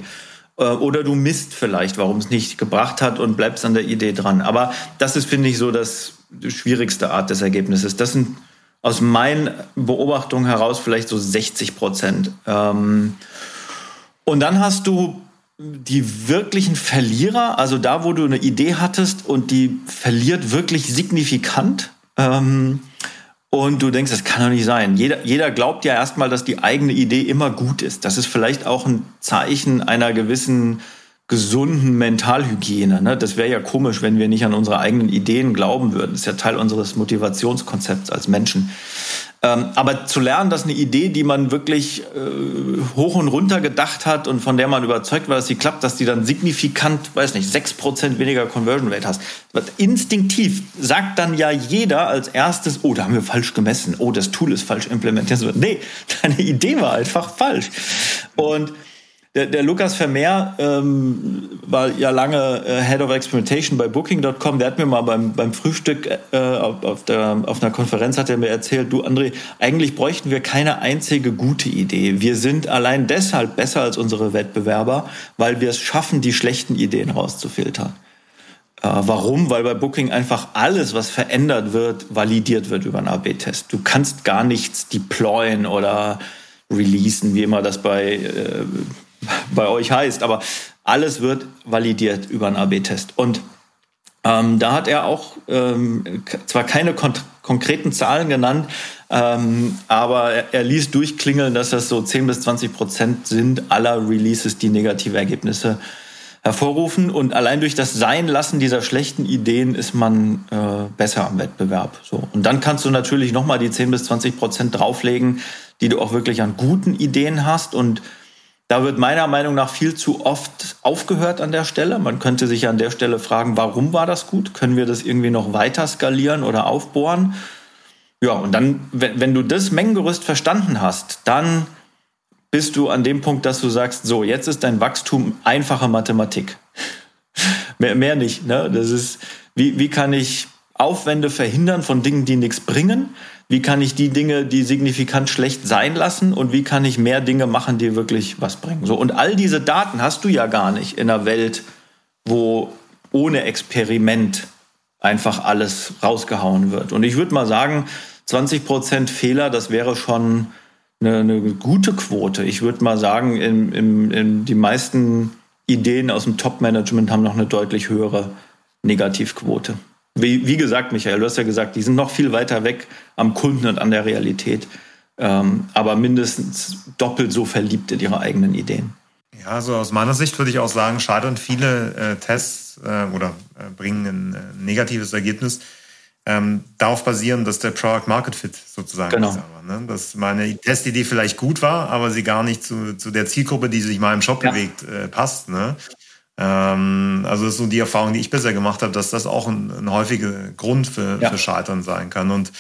Äh, oder du misst vielleicht, warum es nicht gebracht hat und bleibst an der Idee dran. Aber das ist, finde ich, so das schwierigste Art des Ergebnisses. Das sind aus meinen Beobachtungen heraus vielleicht so 60 Prozent. Ähm, und dann hast du die wirklichen Verlierer, also da, wo du eine Idee hattest und die verliert wirklich signifikant. Ähm, und du denkst, das kann doch nicht sein. Jeder, jeder glaubt ja erstmal, dass die eigene Idee immer gut ist. Das ist vielleicht auch ein Zeichen einer gewissen gesunden Mentalhygiene. Ne? Das wäre ja komisch, wenn wir nicht an unsere eigenen Ideen glauben würden. Das ist ja Teil unseres Motivationskonzepts als Menschen. Ähm, aber zu lernen, dass eine Idee, die man wirklich äh, hoch und runter gedacht hat und von der man überzeugt war, dass sie klappt, dass die dann signifikant, weiß nicht, sechs Prozent weniger Conversion Rate hast. Instinktiv sagt dann ja jeder als erstes, oh, da haben wir falsch gemessen, oh, das Tool ist falsch implementiert. Nee, [laughs] deine Idee war einfach falsch. Und der, der Lukas Vermeer ähm, war ja lange äh, Head of Experimentation bei Booking.com. Der hat mir mal beim, beim Frühstück äh, auf, auf, der, auf einer Konferenz hat er mir erzählt, du André, eigentlich bräuchten wir keine einzige gute Idee. Wir sind allein deshalb besser als unsere Wettbewerber, weil wir es schaffen, die schlechten Ideen rauszufiltern. Äh, warum? Weil bei Booking einfach alles, was verändert wird, validiert wird über einen AB-Test. Du kannst gar nichts deployen oder releasen, wie immer das bei äh, bei euch heißt, aber alles wird validiert über einen AB-Test. Und ähm, da hat er auch ähm, zwar keine kon konkreten Zahlen genannt, ähm, aber er, er, ließ durchklingeln, dass das so 10 bis 20 Prozent sind aller Releases, die negative Ergebnisse hervorrufen. Und allein durch das Seinlassen dieser schlechten Ideen ist man äh, besser am Wettbewerb. So. Und dann kannst du natürlich nochmal die 10 bis 20 Prozent drauflegen, die du auch wirklich an guten Ideen hast und da wird meiner Meinung nach viel zu oft aufgehört an der Stelle. Man könnte sich an der Stelle fragen, warum war das gut? Können wir das irgendwie noch weiter skalieren oder aufbohren? Ja, und dann, wenn, du das Mengengerüst verstanden hast, dann bist du an dem Punkt, dass du sagst, so, jetzt ist dein Wachstum einfache Mathematik. [laughs] mehr, mehr nicht. Ne? Das ist, wie, wie kann ich Aufwände verhindern von Dingen, die nichts bringen? wie kann ich die Dinge, die signifikant schlecht sein lassen und wie kann ich mehr Dinge machen, die wirklich was bringen. So und all diese Daten hast du ja gar nicht in einer Welt, wo ohne Experiment einfach alles rausgehauen wird. Und ich würde mal sagen, 20 Prozent Fehler, das wäre schon eine, eine gute Quote. Ich würde mal sagen, in, in, in die meisten Ideen aus dem Top-Management haben noch eine deutlich höhere Negativquote. Wie, wie, gesagt, Michael, du hast ja gesagt, die sind noch viel weiter weg am Kunden und an der Realität, ähm, aber mindestens doppelt so verliebt in ihre eigenen Ideen. Ja, also aus meiner Sicht würde ich auch sagen, scheitern viele äh, Tests äh, oder äh, bringen ein äh, negatives Ergebnis ähm, darauf basieren, dass der Product Market Fit sozusagen genau. ist. Aber, ne? Dass meine Testidee vielleicht gut war, aber sie gar nicht zu, zu der Zielgruppe, die sich mal im Shop ja. bewegt, äh, passt. Ne? Ähm, also das ist so die Erfahrung, die ich bisher gemacht habe, dass das auch ein, ein häufiger Grund für, ja. für Scheitern sein kann. Und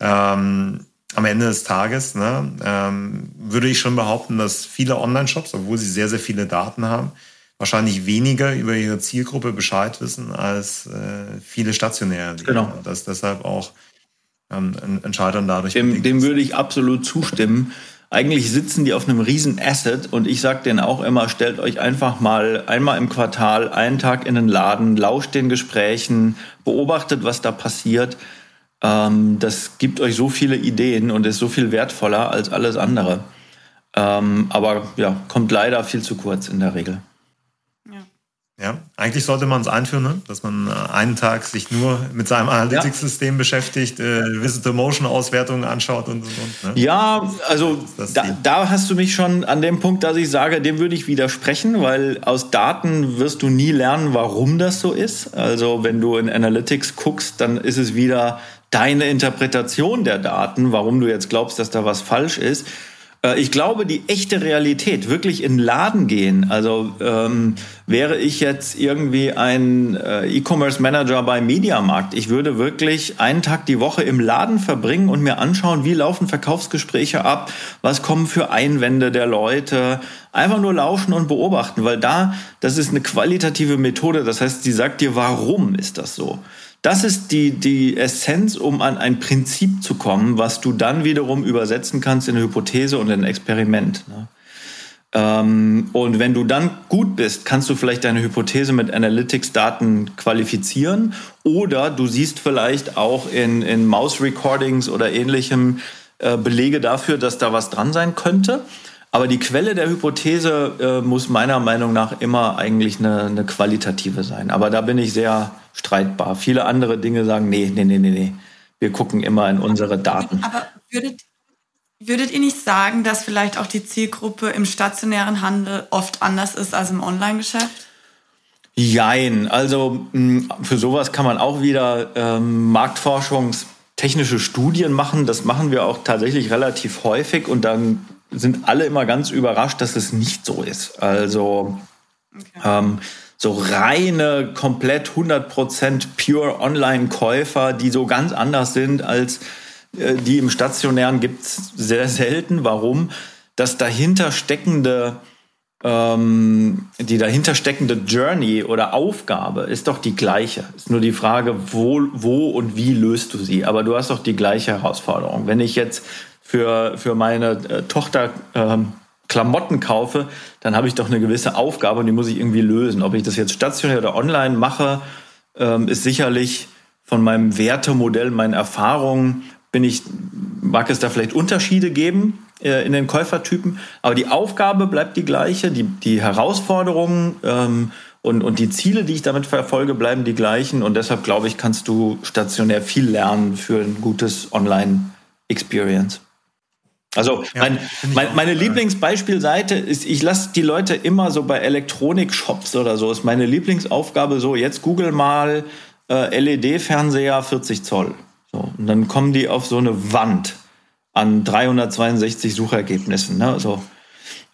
ähm, am Ende des Tages ne, ähm, würde ich schon behaupten, dass viele Online-Shops, obwohl sie sehr, sehr viele Daten haben, wahrscheinlich weniger über ihre Zielgruppe Bescheid wissen als äh, viele stationäre. Genau. Dass deshalb auch ähm, ein Scheitern dadurch. Dem, dem würde ich absolut zustimmen. Eigentlich sitzen die auf einem riesen Asset und ich sage denen auch immer, stellt euch einfach mal einmal im Quartal einen Tag in den Laden, lauscht den Gesprächen, beobachtet, was da passiert. Ähm, das gibt euch so viele Ideen und ist so viel wertvoller als alles andere. Ähm, aber ja, kommt leider viel zu kurz in der Regel. Ja, eigentlich sollte man es einführen, ne? dass man äh, einen Tag sich nur mit seinem Analytics-System ja. beschäftigt, äh, Visitor-Motion-Auswertungen anschaut und, und, und. Ne? Ja, also da, da, hast du mich schon an dem Punkt, dass ich sage, dem würde ich widersprechen, weil aus Daten wirst du nie lernen, warum das so ist. Also wenn du in Analytics guckst, dann ist es wieder deine Interpretation der Daten, warum du jetzt glaubst, dass da was falsch ist. Äh, ich glaube, die echte Realität, wirklich in den Laden gehen, also ähm, wäre ich jetzt irgendwie ein äh, E-Commerce Manager bei Mediamarkt, ich würde wirklich einen Tag die Woche im Laden verbringen und mir anschauen, wie laufen Verkaufsgespräche ab, was kommen für Einwände der Leute, einfach nur lauschen und beobachten, weil da, das ist eine qualitative Methode, das heißt, sie sagt dir, warum ist das so? Das ist die, die Essenz, um an ein Prinzip zu kommen, was du dann wiederum übersetzen kannst in eine Hypothese und in ein Experiment. Ne? Ähm, und wenn du dann gut bist, kannst du vielleicht deine Hypothese mit Analytics-Daten qualifizieren oder du siehst vielleicht auch in, in Mouse-Recordings oder ähnlichem äh, Belege dafür, dass da was dran sein könnte. Aber die Quelle der Hypothese äh, muss meiner Meinung nach immer eigentlich eine, eine qualitative sein. Aber da bin ich sehr streitbar. Viele andere Dinge sagen, nee, nee, nee, nee, nee. wir gucken immer in unsere Daten. Aber würdet, würdet ihr nicht sagen, dass vielleicht auch die Zielgruppe im stationären Handel oft anders ist als im Online-Geschäft? Jein. Also hm, für sowas kann man auch wieder ähm, marktforschungstechnische Studien machen. Das machen wir auch tatsächlich relativ häufig und dann sind alle immer ganz überrascht, dass es nicht so ist. Also okay. ähm, so reine, komplett 100% pure Online-Käufer, die so ganz anders sind als äh, die im Stationären, gibt es sehr selten. Warum? Das dahinter steckende ähm, die dahinter steckende Journey oder Aufgabe ist doch die gleiche. Ist nur die Frage, wo, wo und wie löst du sie. Aber du hast doch die gleiche Herausforderung. Wenn ich jetzt für, für meine äh, Tochter ähm, Klamotten kaufe, dann habe ich doch eine gewisse Aufgabe und die muss ich irgendwie lösen. Ob ich das jetzt stationär oder online mache, ähm, ist sicherlich von meinem Wertemodell, meinen Erfahrungen, bin ich, mag es da vielleicht Unterschiede geben äh, in den Käufertypen, aber die Aufgabe bleibt die gleiche, die, die Herausforderungen ähm, und, und die Ziele, die ich damit verfolge, bleiben die gleichen und deshalb glaube ich, kannst du stationär viel lernen für ein gutes Online-Experience. Also mein, mein, meine Lieblingsbeispielseite ist, ich lasse die Leute immer so bei Elektronik-Shops oder so, ist meine Lieblingsaufgabe so, jetzt google mal äh, LED-Fernseher 40 Zoll. So, und dann kommen die auf so eine Wand an 362 Suchergebnissen. Ne? So.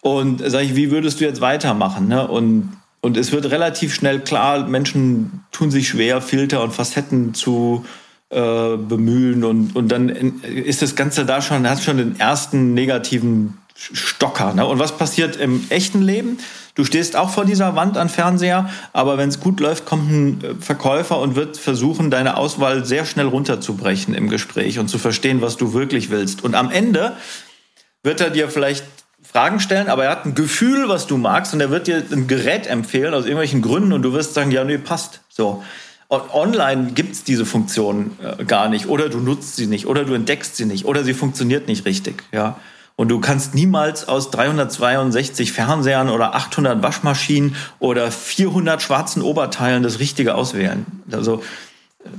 Und sage ich, wie würdest du jetzt weitermachen? Ne? Und, und es wird relativ schnell klar, Menschen tun sich schwer, Filter und Facetten zu äh, bemühen und, und dann ist das Ganze da schon, hat schon den ersten negativen Stocker. Ne? Und was passiert im echten Leben? Du stehst auch vor dieser Wand an Fernseher, aber wenn es gut läuft, kommt ein äh, Verkäufer und wird versuchen, deine Auswahl sehr schnell runterzubrechen im Gespräch und zu verstehen, was du wirklich willst. Und am Ende wird er dir vielleicht Fragen stellen, aber er hat ein Gefühl, was du magst, und er wird dir ein Gerät empfehlen aus irgendwelchen Gründen und du wirst sagen, ja, nee, passt. So. Online gibt es diese Funktion äh, gar nicht. Oder du nutzt sie nicht, oder du entdeckst sie nicht, oder sie funktioniert nicht richtig. Ja. Und du kannst niemals aus 362 Fernsehern oder 800 Waschmaschinen oder 400 schwarzen Oberteilen das Richtige auswählen. Also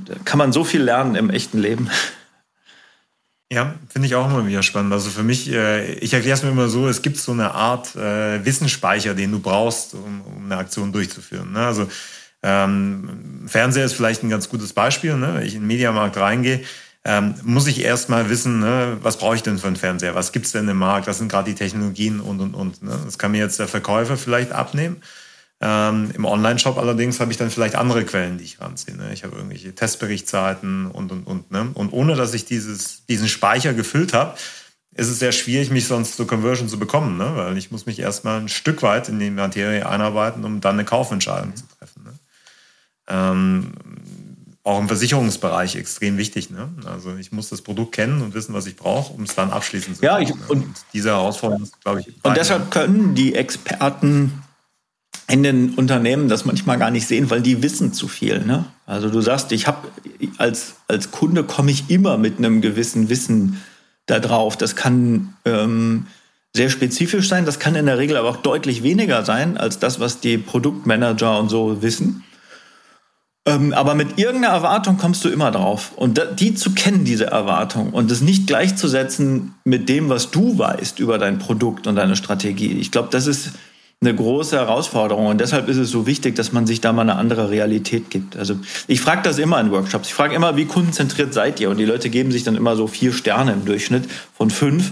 da kann man so viel lernen im echten Leben. Ja, finde ich auch immer wieder spannend. Also für mich, äh, ich erkläre es mir immer so, es gibt so eine Art äh, Wissensspeicher, den du brauchst, um, um eine Aktion durchzuführen. Ne? Also ähm, Fernseher ist vielleicht ein ganz gutes Beispiel. Ne? Wenn ich in den Mediamarkt reingehe, ähm, muss ich erstmal wissen, ne, was brauche ich denn für einen Fernseher? Was gibt's denn im Markt? Was sind gerade die Technologien und, und, und. Ne? Das kann mir jetzt der Verkäufer vielleicht abnehmen. Ähm, Im Online-Shop allerdings habe ich dann vielleicht andere Quellen, die ich ranziehe. Ne? Ich habe irgendwelche Testberichtsseiten und, und, und. Ne? Und ohne, dass ich dieses, diesen Speicher gefüllt habe, ist es sehr schwierig, mich sonst zur Conversion zu bekommen, ne? weil ich muss mich erstmal ein Stück weit in die Materie einarbeiten, um dann eine Kaufentscheidung zu treffen. Ne? Ähm, auch im Versicherungsbereich extrem wichtig. Ne? Also ich muss das Produkt kennen und wissen, was ich brauche, um es dann abschließen zu können. Ja, ich, und, und, diese Herausforderung ist, glaube ich. Und deshalb können die Experten in den Unternehmen das manchmal gar nicht sehen, weil die wissen zu viel. Ne? Also du sagst, ich habe als, als Kunde komme ich immer mit einem gewissen Wissen da drauf. Das kann ähm, sehr spezifisch sein, das kann in der Regel aber auch deutlich weniger sein als das, was die Produktmanager und so wissen. Ähm, aber mit irgendeiner Erwartung kommst du immer drauf. Und die zu kennen, diese Erwartung, und das nicht gleichzusetzen mit dem, was du weißt über dein Produkt und deine Strategie. Ich glaube, das ist eine große Herausforderung. Und deshalb ist es so wichtig, dass man sich da mal eine andere Realität gibt. Also ich frage das immer in Workshops. Ich frage immer, wie kundenzentriert seid ihr? Und die Leute geben sich dann immer so vier Sterne im Durchschnitt von fünf.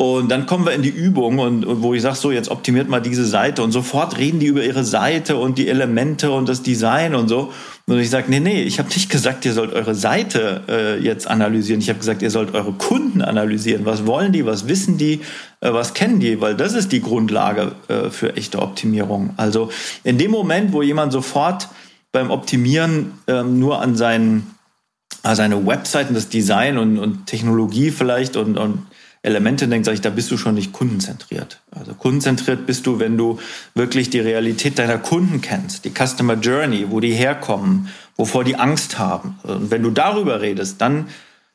Und dann kommen wir in die Übung und, und wo ich sage, so jetzt optimiert mal diese Seite und sofort reden die über ihre Seite und die Elemente und das Design und so. Und ich sage, nee, nee, ich habe nicht gesagt, ihr sollt eure Seite äh, jetzt analysieren. Ich habe gesagt, ihr sollt eure Kunden analysieren. Was wollen die, was wissen die, äh, was kennen die? Weil das ist die Grundlage äh, für echte Optimierung. Also in dem Moment, wo jemand sofort beim Optimieren ähm, nur an seinen, an seine Webseiten, das Design und, und Technologie vielleicht und, und Elemente denkt, sage ich, da bist du schon nicht kundenzentriert. Also kundenzentriert bist du, wenn du wirklich die Realität deiner Kunden kennst, die Customer Journey, wo die herkommen, wovor die Angst haben. Und wenn du darüber redest, dann,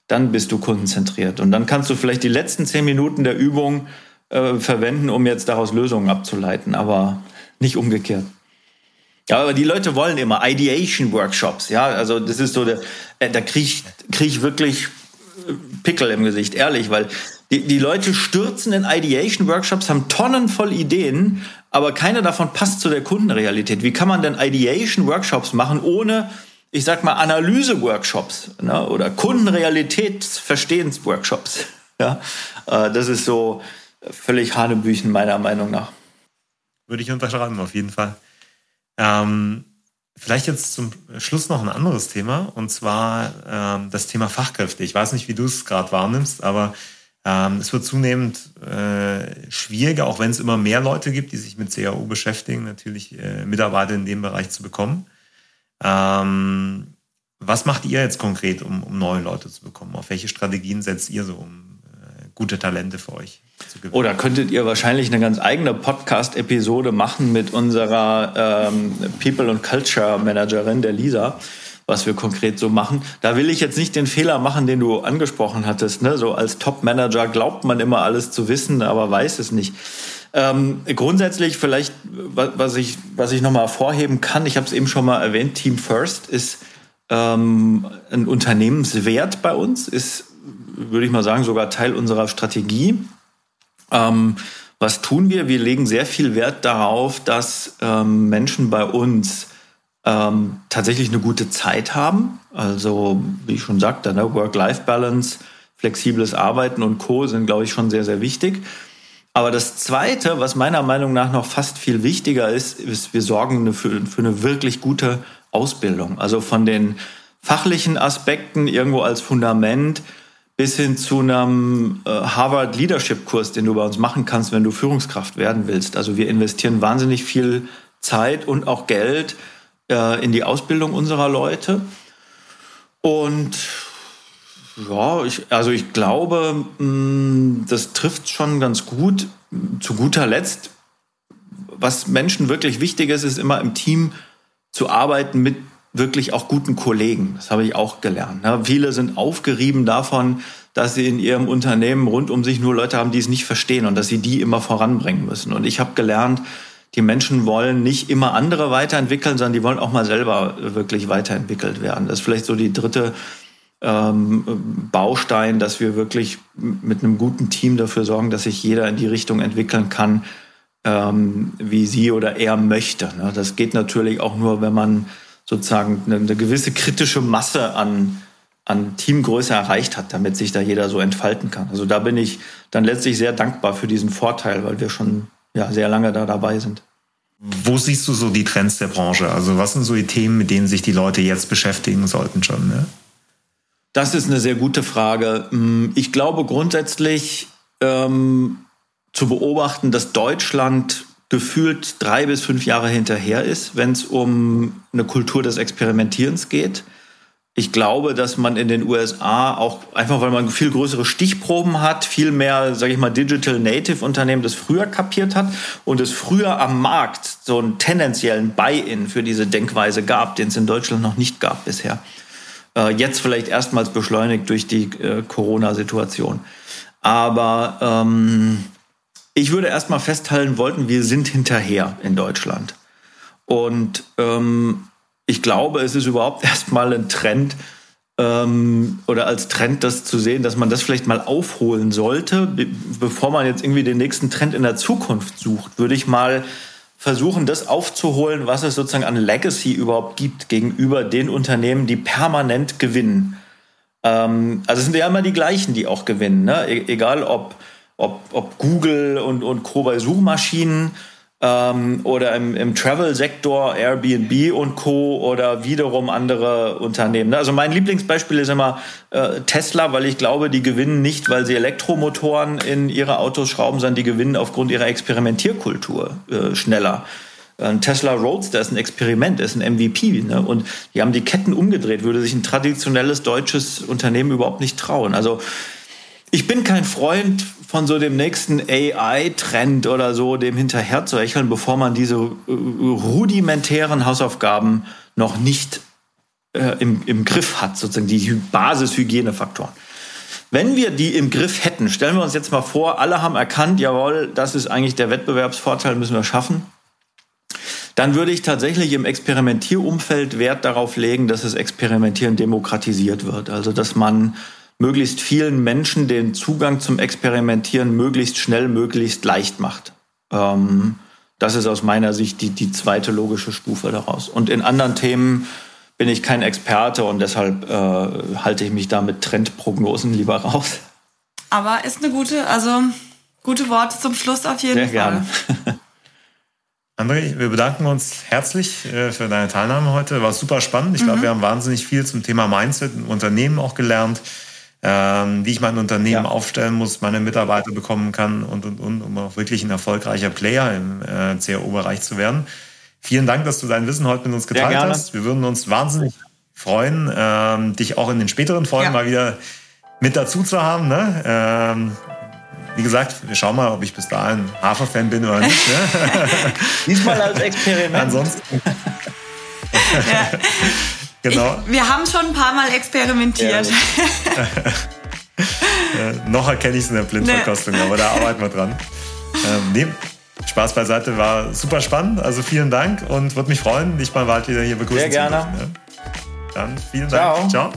dann bist du kundenzentriert. Und dann kannst du vielleicht die letzten zehn Minuten der Übung äh, verwenden, um jetzt daraus Lösungen abzuleiten, aber nicht umgekehrt. Ja, aber die Leute wollen immer Ideation-Workshops. Ja, also das ist so, der, äh, da kriege ich, krieg ich wirklich Pickel im Gesicht, ehrlich, weil die, die Leute stürzen in Ideation-Workshops, haben Tonnen voll Ideen, aber keine davon passt zu der Kundenrealität. Wie kann man denn Ideation-Workshops machen, ohne, ich sag mal, Analyse-Workshops ne? oder Kundenrealitätsverstehens-Workshops? [laughs] Ja, äh, das ist so völlig Hanebüchen meiner Meinung nach. Würde ich unterschreiben, auf jeden Fall. Ähm, vielleicht jetzt zum Schluss noch ein anderes Thema, und zwar ähm, das Thema Fachkräfte. Ich weiß nicht, wie du es gerade wahrnimmst, aber ähm, es wird zunehmend äh, schwieriger, auch wenn es immer mehr Leute gibt, die sich mit CAO beschäftigen, natürlich äh, Mitarbeiter in dem Bereich zu bekommen. Ähm, was macht ihr jetzt konkret, um, um neue Leute zu bekommen? Auf welche Strategien setzt ihr so, um äh, gute Talente für euch zu gewinnen? Oder könntet ihr wahrscheinlich eine ganz eigene Podcast-Episode machen mit unserer ähm, People- und Culture-Managerin, der Lisa? Was wir konkret so machen. Da will ich jetzt nicht den Fehler machen, den du angesprochen hattest. Ne? So als Top-Manager glaubt man immer alles zu wissen, aber weiß es nicht. Ähm, grundsätzlich vielleicht, was ich, was ich nochmal vorheben kann, ich habe es eben schon mal erwähnt, Team First ist ähm, ein Unternehmenswert bei uns, ist, würde ich mal sagen, sogar Teil unserer Strategie. Ähm, was tun wir? Wir legen sehr viel Wert darauf, dass ähm, Menschen bei uns ähm, tatsächlich eine gute Zeit haben. Also, wie ich schon sagte, ne, Work-Life-Balance, flexibles Arbeiten und Co. sind, glaube ich, schon sehr, sehr wichtig. Aber das Zweite, was meiner Meinung nach noch fast viel wichtiger ist, ist, wir sorgen für, für eine wirklich gute Ausbildung. Also von den fachlichen Aspekten irgendwo als Fundament bis hin zu einem äh, Harvard Leadership Kurs, den du bei uns machen kannst, wenn du Führungskraft werden willst. Also wir investieren wahnsinnig viel Zeit und auch Geld äh, in die Ausbildung unserer Leute. Und ja, ich, also ich glaube, mm, das trifft schon ganz gut. Zu guter Letzt, was Menschen wirklich wichtig ist, ist immer im Team zu arbeiten mit wirklich auch guten Kollegen. Das habe ich auch gelernt. Ja, ne? viele sind aufgerieben davon, dass sie in ihrem Unternehmen rund um sich nur Leute haben, die es nicht verstehen und dass sie die immer voranbringen müssen. Und ich habe gelernt, die Menschen wollen nicht immer andere weiterentwickeln, sondern die wollen auch mal selber wirklich weiterentwickelt werden. Das ist vielleicht so die dritte ähm, Baustein, dass wir wirklich mit einem guten Team dafür sorgen, dass sich jeder in die Richtung entwickeln kann, ähm, wie sie oder er möchte. Ne? Das geht natürlich auch nur, wenn man sozusagen eine, eine gewisse kritische Masse an, an Teamgröße erreicht hat, damit sich da jeder so entfalten kann. Also da bin ich dann letztlich sehr dankbar für diesen Vorteil, weil wir schon ja, sehr lange da dabei sind. Wo siehst du so die Trends der Branche? Also was sind so die Themen, mit denen sich die Leute jetzt beschäftigen sollten schon? Ne? Das ist eine sehr gute Frage. Hm, ich glaube grundsätzlich ähm, zu beobachten, dass Deutschland gefühlt drei bis fünf Jahre hinterher ist, wenn es um eine Kultur des Experimentierens geht ich glaube, dass man in den USA auch einfach, weil man viel größere Stichproben hat, viel mehr, sage ich mal, Digital Native Unternehmen das früher kapiert hat und es früher am Markt so einen tendenziellen Buy-in für diese Denkweise gab, den es in Deutschland noch nicht gab bisher. Äh, jetzt vielleicht erstmals beschleunigt durch die äh, Corona-Situation. Aber ähm, ich würde erstmal festhalten wollten, wir sind hinterher in Deutschland. Und ähm, ich glaube, es ist überhaupt [laughs] erstmal ein Trend ähm, oder als Trend das zu sehen, dass man das vielleicht mal aufholen sollte, be bevor man jetzt irgendwie den nächsten Trend in der Zukunft sucht, würde ich mal versuchen, das aufzuholen, was es sozusagen an Legacy überhaupt gibt gegenüber den Unternehmen, die permanent gewinnen. Ähm, also es sind ja immer die gleichen, die auch gewinnen, ne? E egal ob, ob, ob Google und, und Co. bei Suchmaschinen ähm, oder im, im Travel-Sektor Airbnb und Co. oder wiederum andere Unternehmen. Ne? Also mein Lieblingsbeispiel ist immer äh, Tesla, weil ich glaube, die gewinnen nicht, weil sie Elektromotoren in ihre Autos schrauben, sondern die gewinnen aufgrund ihrer Experimentierkultur äh, schneller. Ein Tesla Roadster ist ein Experiment, ist ein MVP. Ne? Und die haben die Ketten umgedreht, würde sich ein traditionelles deutsches Unternehmen überhaupt nicht trauen. Also ich bin kein Freund von so dem nächsten AI-Trend oder so, dem hinterher bevor man diese äh, rudimentären Hausaufgaben noch nicht äh, im, im Griff hat, sozusagen die Basishygienefaktoren. Wenn wir die im Griff hätten, stellen wir uns jetzt mal vor, alle haben erkannt, jawohl, das ist eigentlich der Wettbewerbsvorteil, müssen wir schaffen. dann würde ich tatsächlich im Experimentierumfeld Wert darauf legen, dass das Experimentieren demokratisiert wird. Also dass man möglichst vielen Menschen den Zugang zum Experimentieren möglichst schnell, möglichst leicht macht. Ähm, das ist aus meiner Sicht die, die zweite logische Stufe daraus. Und in anderen Themen bin ich kein Experte und deshalb äh, halte ich mich da mit Trendprognosen lieber raus. Aber ist eine gute, also gute Worte zum Schluss auf jeden Sehr Fall. gerne. [laughs] André, wir bedanken uns herzlich äh, für deine Teilnahme heute. War super spannend. Ich glaube, wir haben wahnsinnig viel zum Thema Mindset im Unternehmen auch gelernt, ähm, wie ich mein Unternehmen Ja. aufstellen muss, meine Mitarbeiter bekommen kann und, und, und, um auch wirklich ein erfolgreicher Player im äh, CRO-Bereich zu werden. Vielen Dank, dass du dein Wissen heute mit uns geteilt hast. Wir würden uns wahnsinnig freuen, ähm, dich auch in den späteren Folgen Ja. mal wieder mit dazu zu haben. Ne? Ähm, wie gesagt, wir schauen mal, ob ich bis dahin Hafer-Fan bin oder nicht. Ne? [laughs] Diesmal als Experiment. Ansonsten. [laughs] genau. Ich, wir haben schon ein paar Mal experimentiert. [laughs] Äh, noch erkenne ich es in der Blindverkostung, aber da arbeiten wir dran. Ähm, nee, Spaß beiseite, war super spannend. Also vielen Dank und würde mich freuen, dich mal bald wieder hier begrüßen Sehr gerne. zu dürfen. Ja. Dann vielen Ciao. Dank. Ciao.